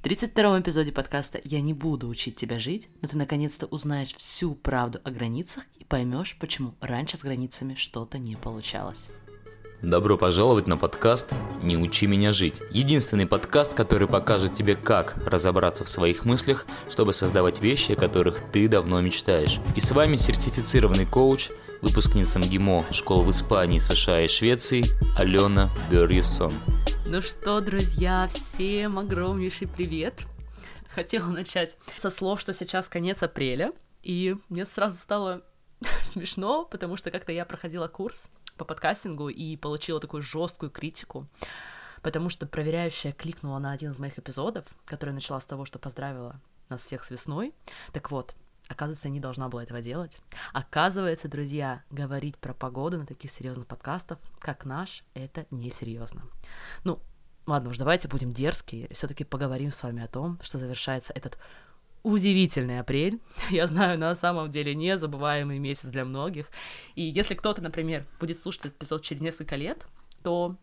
В 32-м эпизоде подкаста «Я не буду учить тебя жить», но ты наконец-то узнаешь всю правду о границах и поймешь, почему раньше с границами что-то не получалось. Добро пожаловать на подкаст «Не учи меня жить». Единственный подкаст, который покажет тебе, как разобраться в своих мыслях, чтобы создавать вещи, о которых ты давно мечтаешь. И с вами сертифицированный коуч, выпускница МГИМО школ в Испании, США и Швеции Алена Берьюсон. Ну что, друзья, всем огромнейший привет! Хотела начать со слов, что сейчас конец апреля, и мне сразу стало смешно, потому что как-то я проходила курс по подкастингу и получила такую жесткую критику, потому что проверяющая кликнула на один из моих эпизодов, который начала с того, что поздравила нас всех с весной. Так вот, Оказывается, я не должна была этого делать. Оказывается, друзья, говорить про погоду на таких серьезных подкастах, как наш, это несерьезно. Ну, ладно уж, давайте будем дерзкие, все-таки поговорим с вами о том, что завершается этот удивительный апрель. Я знаю, на самом деле незабываемый месяц для многих. И если кто-то, например, будет слушать этот эпизод через несколько лет, то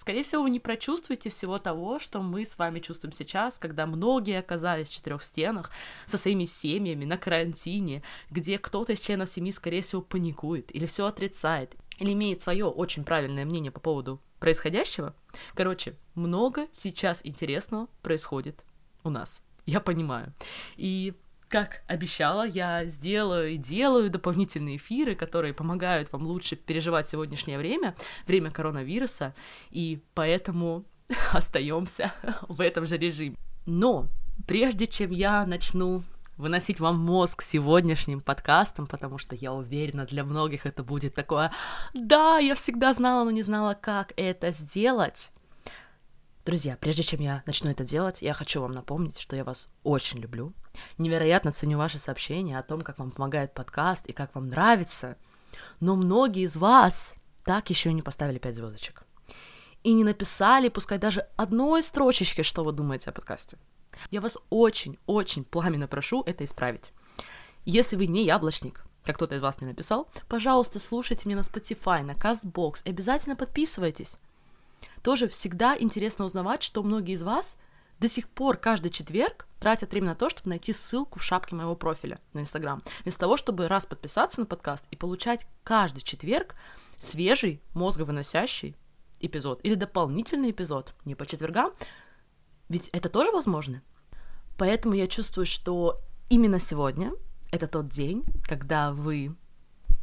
Скорее всего, вы не прочувствуете всего того, что мы с вами чувствуем сейчас, когда многие оказались в четырех стенах со своими семьями на карантине, где кто-то из членов семьи, скорее всего, паникует или все отрицает, или имеет свое очень правильное мнение по поводу происходящего. Короче, много сейчас интересного происходит у нас. Я понимаю. И как обещала, я сделаю и делаю дополнительные эфиры, которые помогают вам лучше переживать сегодняшнее время, время коронавируса, и поэтому остаемся в этом же режиме. Но прежде чем я начну выносить вам мозг сегодняшним подкастом, потому что я уверена, для многих это будет такое «Да, я всегда знала, но не знала, как это сделать», Друзья, прежде чем я начну это делать, я хочу вам напомнить, что я вас очень люблю. Невероятно ценю ваши сообщения о том, как вам помогает подкаст и как вам нравится. Но многие из вас так еще и не поставили 5 звездочек. И не написали, пускай даже одной строчечки, что вы думаете о подкасте. Я вас очень-очень пламенно прошу это исправить. Если вы не яблочник, как кто-то из вас мне написал, пожалуйста, слушайте меня на Spotify, на CastBox, обязательно подписывайтесь тоже всегда интересно узнавать, что многие из вас до сих пор каждый четверг тратят время на то, чтобы найти ссылку в шапке моего профиля на Инстаграм. Вместо того, чтобы раз подписаться на подкаст и получать каждый четверг свежий, мозговыносящий эпизод или дополнительный эпизод, не по четвергам, ведь это тоже возможно. Поэтому я чувствую, что именно сегодня это тот день, когда вы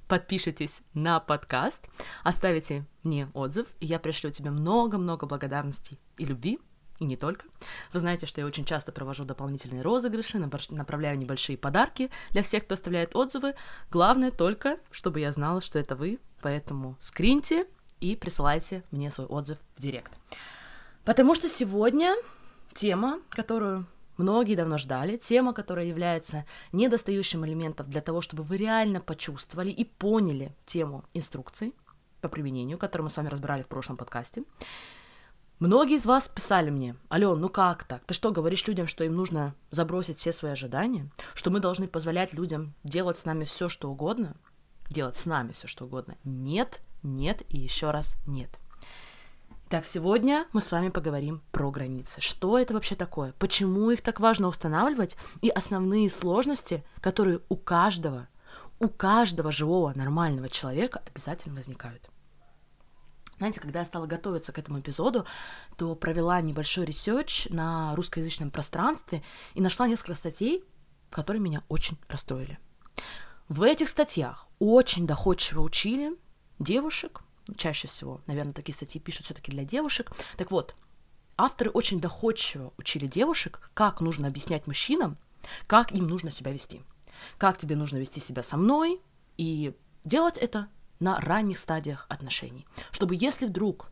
подпишитесь на подкаст, оставите мне отзыв, и я пришлю тебе много-много благодарностей и любви, и не только. Вы знаете, что я очень часто провожу дополнительные розыгрыши, направляю небольшие подарки для всех, кто оставляет отзывы. Главное только, чтобы я знала, что это вы, поэтому скриньте и присылайте мне свой отзыв в директ. Потому что сегодня тема, которую многие давно ждали, тема, которая является недостающим элементом для того, чтобы вы реально почувствовали и поняли тему инструкций по применению, которую мы с вами разбирали в прошлом подкасте. Многие из вас писали мне, Ален, ну как так? Ты что, говоришь людям, что им нужно забросить все свои ожидания? Что мы должны позволять людям делать с нами все, что угодно? Делать с нами все, что угодно? Нет, нет и еще раз нет. Так, сегодня мы с вами поговорим про границы. Что это вообще такое? Почему их так важно устанавливать? И основные сложности, которые у каждого, у каждого живого нормального человека обязательно возникают. Знаете, когда я стала готовиться к этому эпизоду, то провела небольшой research на русскоязычном пространстве и нашла несколько статей, которые меня очень расстроили. В этих статьях очень доходчиво учили девушек, чаще всего, наверное, такие статьи пишут все-таки для девушек. Так вот, авторы очень доходчиво учили девушек, как нужно объяснять мужчинам, как им нужно себя вести, как тебе нужно вести себя со мной, и делать это на ранних стадиях отношений, чтобы если вдруг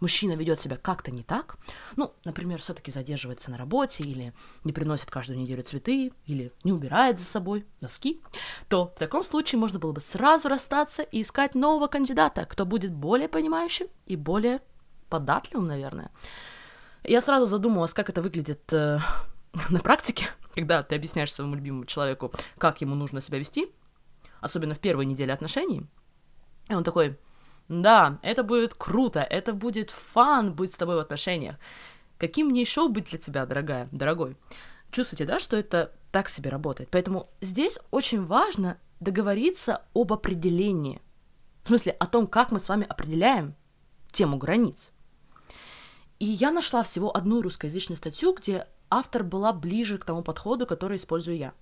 мужчина ведет себя как-то не так, ну, например, все-таки задерживается на работе или не приносит каждую неделю цветы или не убирает за собой носки, то в таком случае можно было бы сразу расстаться и искать нового кандидата, кто будет более понимающим и более податливым, наверное. Я сразу задумалась, как это выглядит э, на практике, когда ты объясняешь своему любимому человеку, как ему нужно себя вести, особенно в первой неделе отношений, и он такой, да, это будет круто, это будет фан быть с тобой в отношениях. Каким мне еще быть для тебя, дорогая, дорогой? Чувствуете, да, что это так себе работает? Поэтому здесь очень важно договориться об определении. В смысле, о том, как мы с вами определяем тему границ. И я нашла всего одну русскоязычную статью, где автор была ближе к тому подходу, который использую я.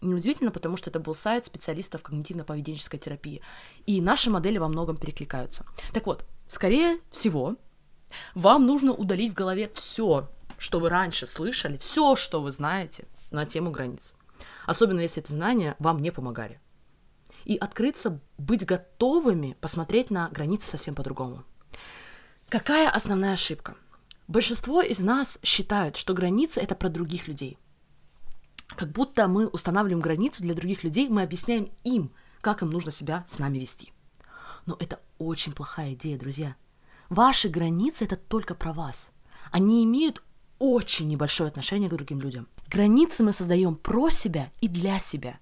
Неудивительно, потому что это был сайт специалистов когнитивно-поведенческой терапии. И наши модели во многом перекликаются. Так вот, скорее всего, вам нужно удалить в голове все, что вы раньше слышали, все, что вы знаете на тему границ. Особенно если эти знания вам не помогали. И открыться, быть готовыми посмотреть на границы совсем по-другому. Какая основная ошибка? Большинство из нас считают, что границы это про других людей. Как будто мы устанавливаем границу для других людей, мы объясняем им, как им нужно себя с нами вести. Но это очень плохая идея, друзья. Ваши границы это только про вас. Они имеют очень небольшое отношение к другим людям. Границы мы создаем про себя и для себя.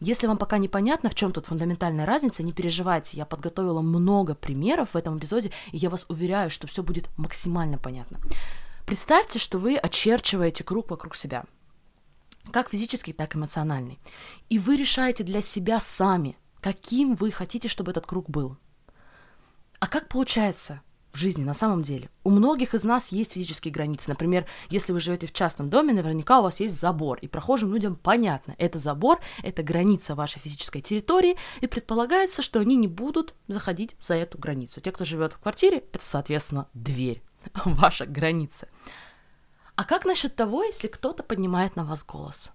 Если вам пока непонятно, в чем тут фундаментальная разница, не переживайте, я подготовила много примеров в этом эпизоде, и я вас уверяю, что все будет максимально понятно. Представьте, что вы очерчиваете круг вокруг себя, как физический, так и эмоциональный, и вы решаете для себя сами, каким вы хотите, чтобы этот круг был. А как получается? в жизни на самом деле. У многих из нас есть физические границы. Например, если вы живете в частном доме, наверняка у вас есть забор, и прохожим людям понятно, это забор, это граница вашей физической территории, и предполагается, что они не будут заходить за эту границу. Те, кто живет в квартире, это, соответственно, дверь, ваша граница. А как насчет того, если кто-то поднимает на вас голос?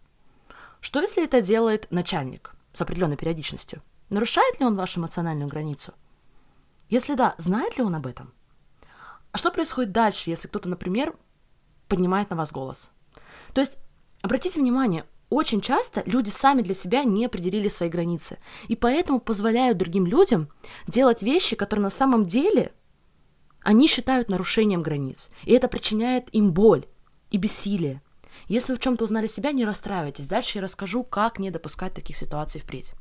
Что если это делает начальник с определенной периодичностью? Нарушает ли он вашу эмоциональную границу? Если да, знает ли он об этом? А что происходит дальше, если кто-то, например, поднимает на вас голос? То есть, обратите внимание, очень часто люди сами для себя не определили свои границы, и поэтому позволяют другим людям делать вещи, которые на самом деле они считают нарушением границ, и это причиняет им боль и бессилие. Если вы в чем-то узнали себя, не расстраивайтесь. Дальше я расскажу, как не допускать таких ситуаций впредь.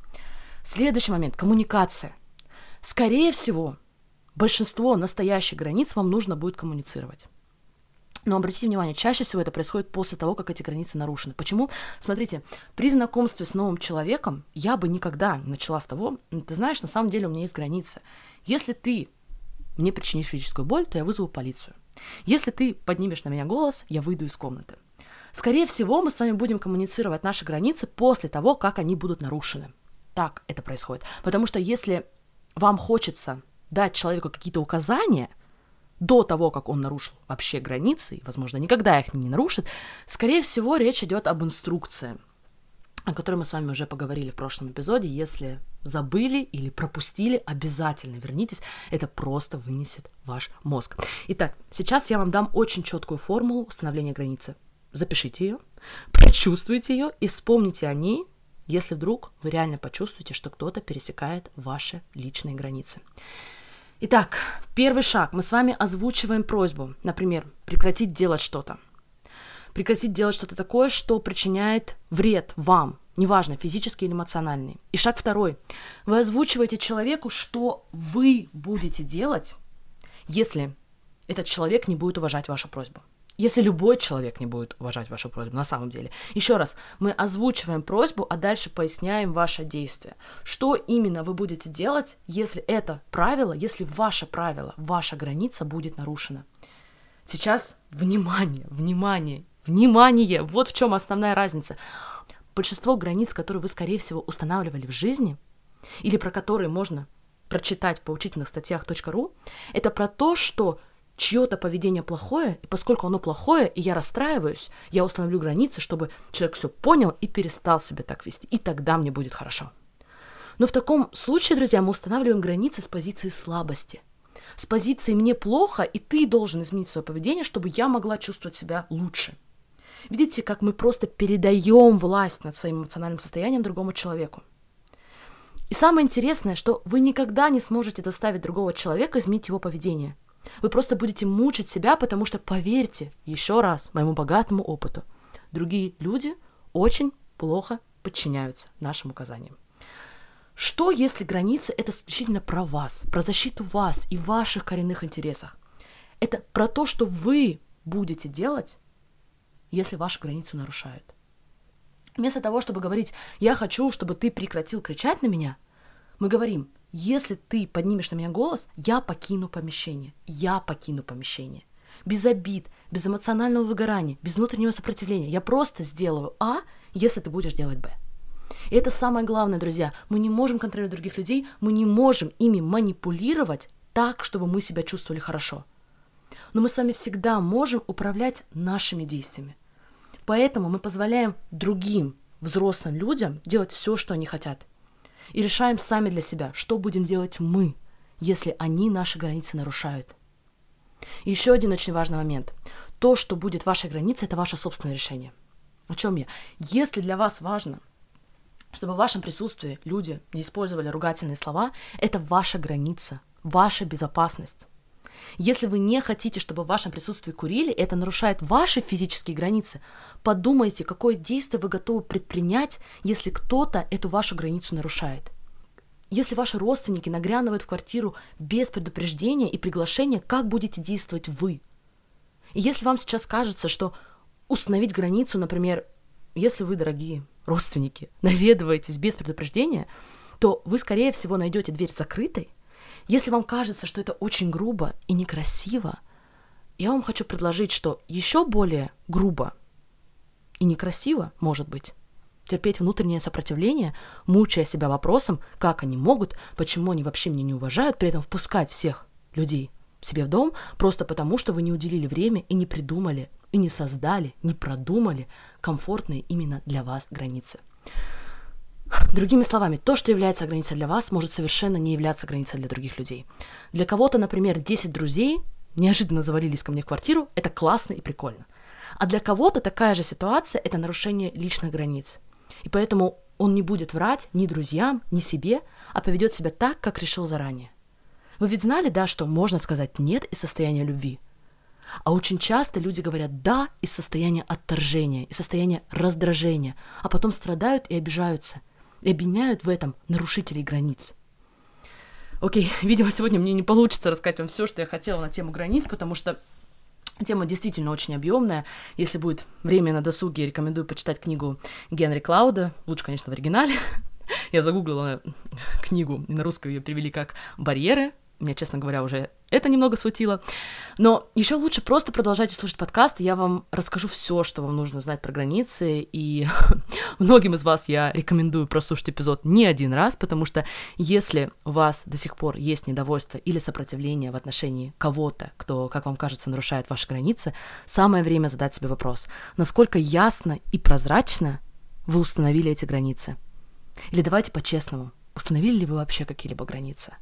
Следующий момент – коммуникация. Скорее всего, большинство настоящих границ вам нужно будет коммуницировать. Но обратите внимание, чаще всего это происходит после того, как эти границы нарушены. Почему? Смотрите, при знакомстве с новым человеком я бы никогда не начала с того, ты знаешь, на самом деле у меня есть граница. Если ты мне причинишь физическую боль, то я вызову полицию. Если ты поднимешь на меня голос, я выйду из комнаты. Скорее всего, мы с вами будем коммуницировать наши границы после того, как они будут нарушены. Так это происходит. Потому что если вам хочется дать человеку какие-то указания до того, как он нарушил вообще границы, и, возможно, никогда их не нарушит, скорее всего, речь идет об инструкции, о которой мы с вами уже поговорили в прошлом эпизоде. Если забыли или пропустили, обязательно вернитесь. Это просто вынесет ваш мозг. Итак, сейчас я вам дам очень четкую формулу установления границы. Запишите ее, прочувствуйте ее и вспомните о ней, если вдруг вы реально почувствуете, что кто-то пересекает ваши личные границы. Итак, первый шаг. Мы с вами озвучиваем просьбу, например, прекратить делать что-то. Прекратить делать что-то такое, что причиняет вред вам, неважно, физический или эмоциональный. И шаг второй. Вы озвучиваете человеку, что вы будете делать, если этот человек не будет уважать вашу просьбу если любой человек не будет уважать вашу просьбу, на самом деле. Еще раз, мы озвучиваем просьбу, а дальше поясняем ваше действие. Что именно вы будете делать, если это правило, если ваше правило, ваша граница будет нарушена. Сейчас внимание, внимание, внимание, вот в чем основная разница. Большинство границ, которые вы, скорее всего, устанавливали в жизни, или про которые можно прочитать в поучительных статьях .ру, это про то, что чье-то поведение плохое, и поскольку оно плохое, и я расстраиваюсь, я установлю границы, чтобы человек все понял и перестал себя так вести, и тогда мне будет хорошо. Но в таком случае, друзья, мы устанавливаем границы с позиции слабости. С позиции «мне плохо, и ты должен изменить свое поведение, чтобы я могла чувствовать себя лучше». Видите, как мы просто передаем власть над своим эмоциональным состоянием другому человеку. И самое интересное, что вы никогда не сможете заставить другого человека изменить его поведение. Вы просто будете мучить себя, потому что, поверьте, еще раз, моему богатому опыту, другие люди очень плохо подчиняются нашим указаниям. Что, если границы — это исключительно про вас, про защиту вас и ваших коренных интересах? Это про то, что вы будете делать, если ваши границы нарушают? Вместо того, чтобы говорить, я хочу, чтобы ты прекратил кричать на меня, мы говорим, если ты поднимешь на меня голос, я покину помещение. Я покину помещение. Без обид, без эмоционального выгорания, без внутреннего сопротивления. Я просто сделаю А, если ты будешь делать Б. И это самое главное, друзья. Мы не можем контролировать других людей, мы не можем ими манипулировать так, чтобы мы себя чувствовали хорошо. Но мы с вами всегда можем управлять нашими действиями. Поэтому мы позволяем другим взрослым людям делать все, что они хотят. И решаем сами для себя, что будем делать мы, если они наши границы нарушают. И еще один очень важный момент. То, что будет вашей границей, это ваше собственное решение. О чем я? Если для вас важно, чтобы в вашем присутствии люди не использовали ругательные слова, это ваша граница, ваша безопасность. Если вы не хотите, чтобы в вашем присутствии курили, это нарушает ваши физические границы. Подумайте, какое действие вы готовы предпринять, если кто-то эту вашу границу нарушает. Если ваши родственники нагрянывают в квартиру без предупреждения и приглашения, как будете действовать вы? И если вам сейчас кажется, что установить границу, например, если вы, дорогие родственники, наведываетесь без предупреждения, то вы, скорее всего, найдете дверь закрытой, если вам кажется, что это очень грубо и некрасиво, я вам хочу предложить, что еще более грубо и некрасиво, может быть, терпеть внутреннее сопротивление, мучая себя вопросом, как они могут, почему они вообще меня не уважают, при этом впускать всех людей себе в дом, просто потому, что вы не уделили время и не придумали, и не создали, не продумали комфортные именно для вас границы. Другими словами, то, что является границей для вас, может совершенно не являться границей для других людей. Для кого-то, например, 10 друзей неожиданно завалились ко мне в квартиру, это классно и прикольно. А для кого-то такая же ситуация – это нарушение личных границ. И поэтому он не будет врать ни друзьям, ни себе, а поведет себя так, как решил заранее. Вы ведь знали, да, что можно сказать «нет» из состояния любви? А очень часто люди говорят «да» из состояния отторжения, из состояния раздражения, а потом страдают и обижаются – и обвиняют в этом нарушителей границ. Окей, видимо, сегодня мне не получится рассказать вам все, что я хотела на тему границ, потому что Тема действительно очень объемная. Если будет время на досуге, рекомендую почитать книгу Генри Клауда. Лучше, конечно, в оригинале. Я загуглила книгу, и на русском ее привели как «Барьеры меня, честно говоря, уже это немного смутило. Но еще лучше просто продолжайте слушать подкаст, я вам расскажу все, что вам нужно знать про границы, и многим из вас я рекомендую прослушать эпизод не один раз, потому что если у вас до сих пор есть недовольство или сопротивление в отношении кого-то, кто, как вам кажется, нарушает ваши границы, самое время задать себе вопрос, насколько ясно и прозрачно вы установили эти границы. Или давайте по-честному, установили ли вы вообще какие-либо границы?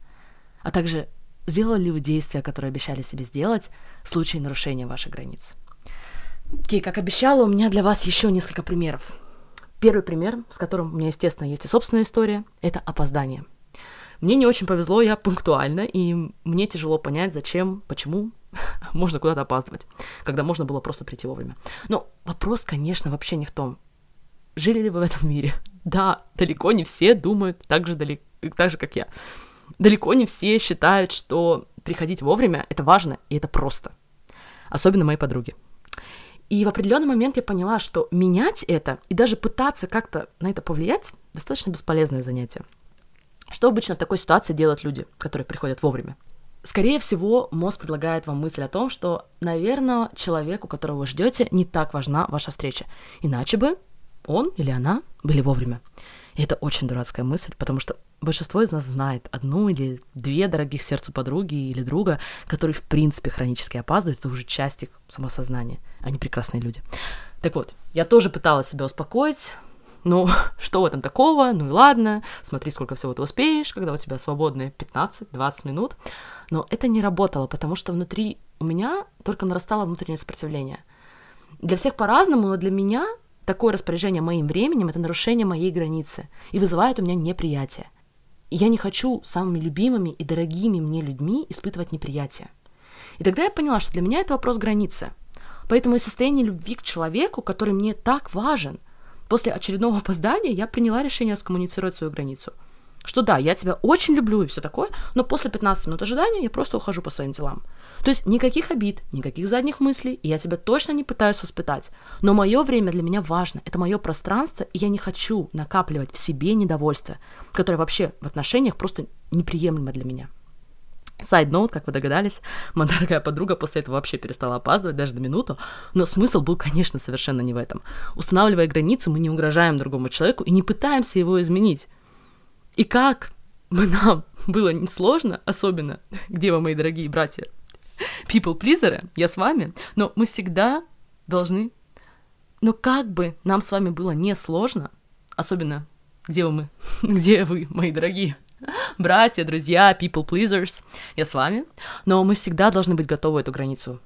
А также сделали ли вы действия, которые обещали себе сделать в случае нарушения ваших границ. Окей, как обещала, у меня для вас еще несколько примеров. Первый пример, с которым у меня, естественно, есть и собственная история, это опоздание. Мне не очень повезло, я пунктуальна, и мне тяжело понять, зачем, почему можно куда-то опаздывать, когда можно было просто прийти вовремя. Но вопрос, конечно, вообще не в том, жили ли вы в этом мире. Да, далеко не все думают так же, далеко, так же как я далеко не все считают, что приходить вовремя — это важно и это просто. Особенно мои подруги. И в определенный момент я поняла, что менять это и даже пытаться как-то на это повлиять — достаточно бесполезное занятие. Что обычно в такой ситуации делают люди, которые приходят вовремя? Скорее всего, мозг предлагает вам мысль о том, что, наверное, человеку, которого вы ждете, не так важна ваша встреча. Иначе бы он или она были вовремя. И это очень дурацкая мысль, потому что большинство из нас знает одну или две дорогих сердцу подруги или друга, которые, в принципе, хронически опаздывают, это уже часть их самосознания. Они прекрасные люди. Так вот, я тоже пыталась себя успокоить, ну, что в этом такого? Ну и ладно, смотри, сколько всего ты успеешь, когда у тебя свободные 15-20 минут. Но это не работало, потому что внутри у меня только нарастало внутреннее сопротивление. Для всех по-разному, но для меня такое распоряжение моим временем – это нарушение моей границы и вызывает у меня неприятие. Я не хочу самыми любимыми и дорогими мне людьми испытывать неприятие. И тогда я поняла, что для меня это вопрос границы. Поэтому из состояния любви к человеку, который мне так важен, после очередного опоздания я приняла решение скоммуницировать свою границу. Что да, я тебя очень люблю и все такое, но после 15 минут ожидания я просто ухожу по своим делам. То есть никаких обид, никаких задних мыслей, и я тебя точно не пытаюсь воспитать. Но мое время для меня важно, это мое пространство, и я не хочу накапливать в себе недовольство, которое вообще в отношениях просто неприемлемо для меня. Сайд ноут, как вы догадались, моя дорогая подруга после этого вообще перестала опаздывать даже на минуту, но смысл был, конечно, совершенно не в этом. Устанавливая границу, мы не угрожаем другому человеку и не пытаемся его изменить. И как бы нам было несложно, особенно, где вы, мои дорогие братья, people-плизеры, я с вами, но мы всегда должны... Но как бы нам с вами было несложно, особенно, где вы мы, где вы, мои дорогие братья, друзья, people pleasers, я с вами, но мы всегда должны быть готовы эту границу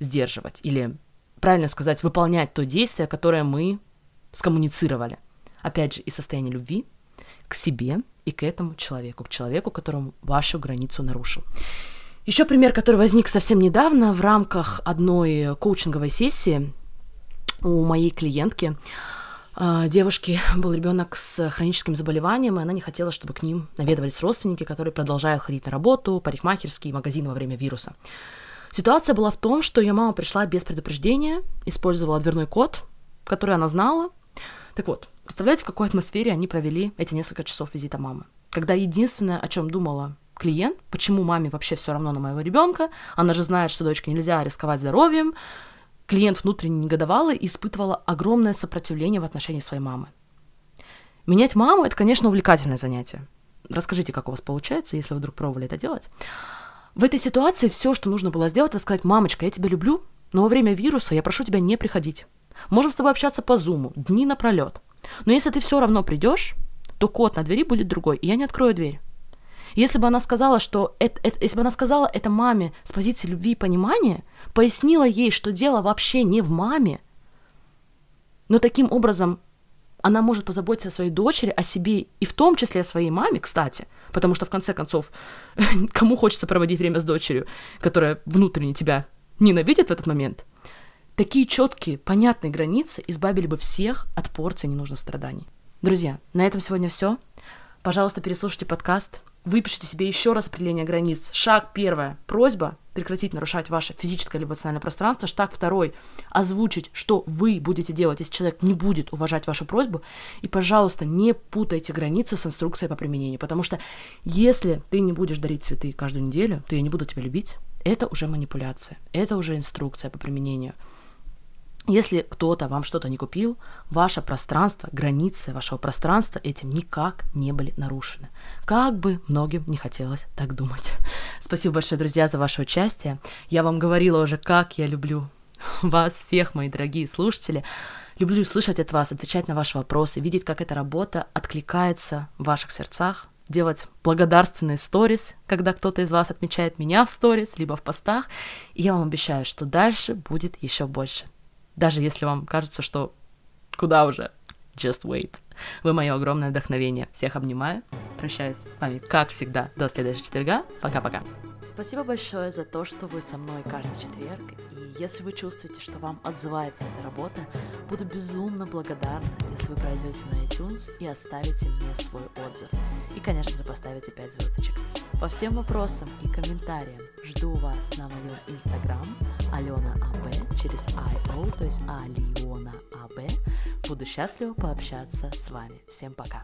сдерживать или, правильно сказать, выполнять то действие, которое мы скоммуницировали. Опять же, из состояния любви к себе и к этому человеку, к человеку, которому вашу границу нарушил. Еще пример, который возник совсем недавно в рамках одной коучинговой сессии у моей клиентки. А, девушки был ребенок с хроническим заболеванием, и она не хотела, чтобы к ним наведывались родственники, которые продолжают ходить на работу, парикмахерские, магазины во время вируса. Ситуация была в том, что ее мама пришла без предупреждения, использовала дверной код, который она знала. Так вот, представляете, в какой атмосфере они провели эти несколько часов визита мамы? Когда единственное, о чем думала клиент, почему маме вообще все равно на моего ребенка, она же знает, что дочке нельзя рисковать здоровьем, клиент внутренне негодовала и испытывала огромное сопротивление в отношении своей мамы. Менять маму – это, конечно, увлекательное занятие. Расскажите, как у вас получается, если вы вдруг пробовали это делать. В этой ситуации все, что нужно было сделать, это сказать, мамочка, я тебя люблю, но во время вируса я прошу тебя не приходить. Можем с тобой общаться по зуму, дни напролет. Но если ты все равно придешь, то код на двери будет другой, и я не открою дверь. Если бы она сказала, что это, это, если бы она сказала это маме с позиции любви и понимания, пояснила ей, что дело вообще не в маме, но таким образом она может позаботиться о своей дочери, о себе и в том числе о своей маме, кстати, потому что в конце концов, кому хочется проводить время с дочерью, которая внутренне тебя ненавидит в этот момент, такие четкие, понятные границы избавили бы всех от порции ненужных страданий. Друзья, на этом сегодня все. Пожалуйста, переслушайте подкаст, Выпишите себе еще раз определение границ. Шаг первое. Просьба прекратить нарушать ваше физическое либо социальное пространство. Шаг второй. Озвучить, что вы будете делать, если человек не будет уважать вашу просьбу. И, пожалуйста, не путайте границы с инструкцией по применению. Потому что если ты не будешь дарить цветы каждую неделю, то я не буду тебя любить. Это уже манипуляция. Это уже инструкция по применению. Если кто-то вам что-то не купил, ваше пространство, границы вашего пространства этим никак не были нарушены. Как бы многим не хотелось так думать. Спасибо большое, друзья, за ваше участие. Я вам говорила уже, как я люблю вас всех, мои дорогие слушатели. Люблю слышать от вас, отвечать на ваши вопросы, видеть, как эта работа откликается в ваших сердцах, делать благодарственные сторис, когда кто-то из вас отмечает меня в сторис, либо в постах. И я вам обещаю, что дальше будет еще больше даже если вам кажется, что куда уже, just wait. Вы мое огромное вдохновение. Всех обнимаю. Прощаюсь с вами, как всегда, до следующего четверга. Пока-пока. Спасибо большое за то, что вы со мной каждый четверг. И если вы чувствуете, что вам отзывается эта работа, буду безумно благодарна, если вы пройдете на iTunes и оставите мне свой отзыв. И, конечно же, поставите 5 звездочек. По всем вопросам и комментариям жду вас на моем инстаграм Алена АБ через IO, то есть Алиона АБ. Буду счастлива пообщаться с вами. Всем пока!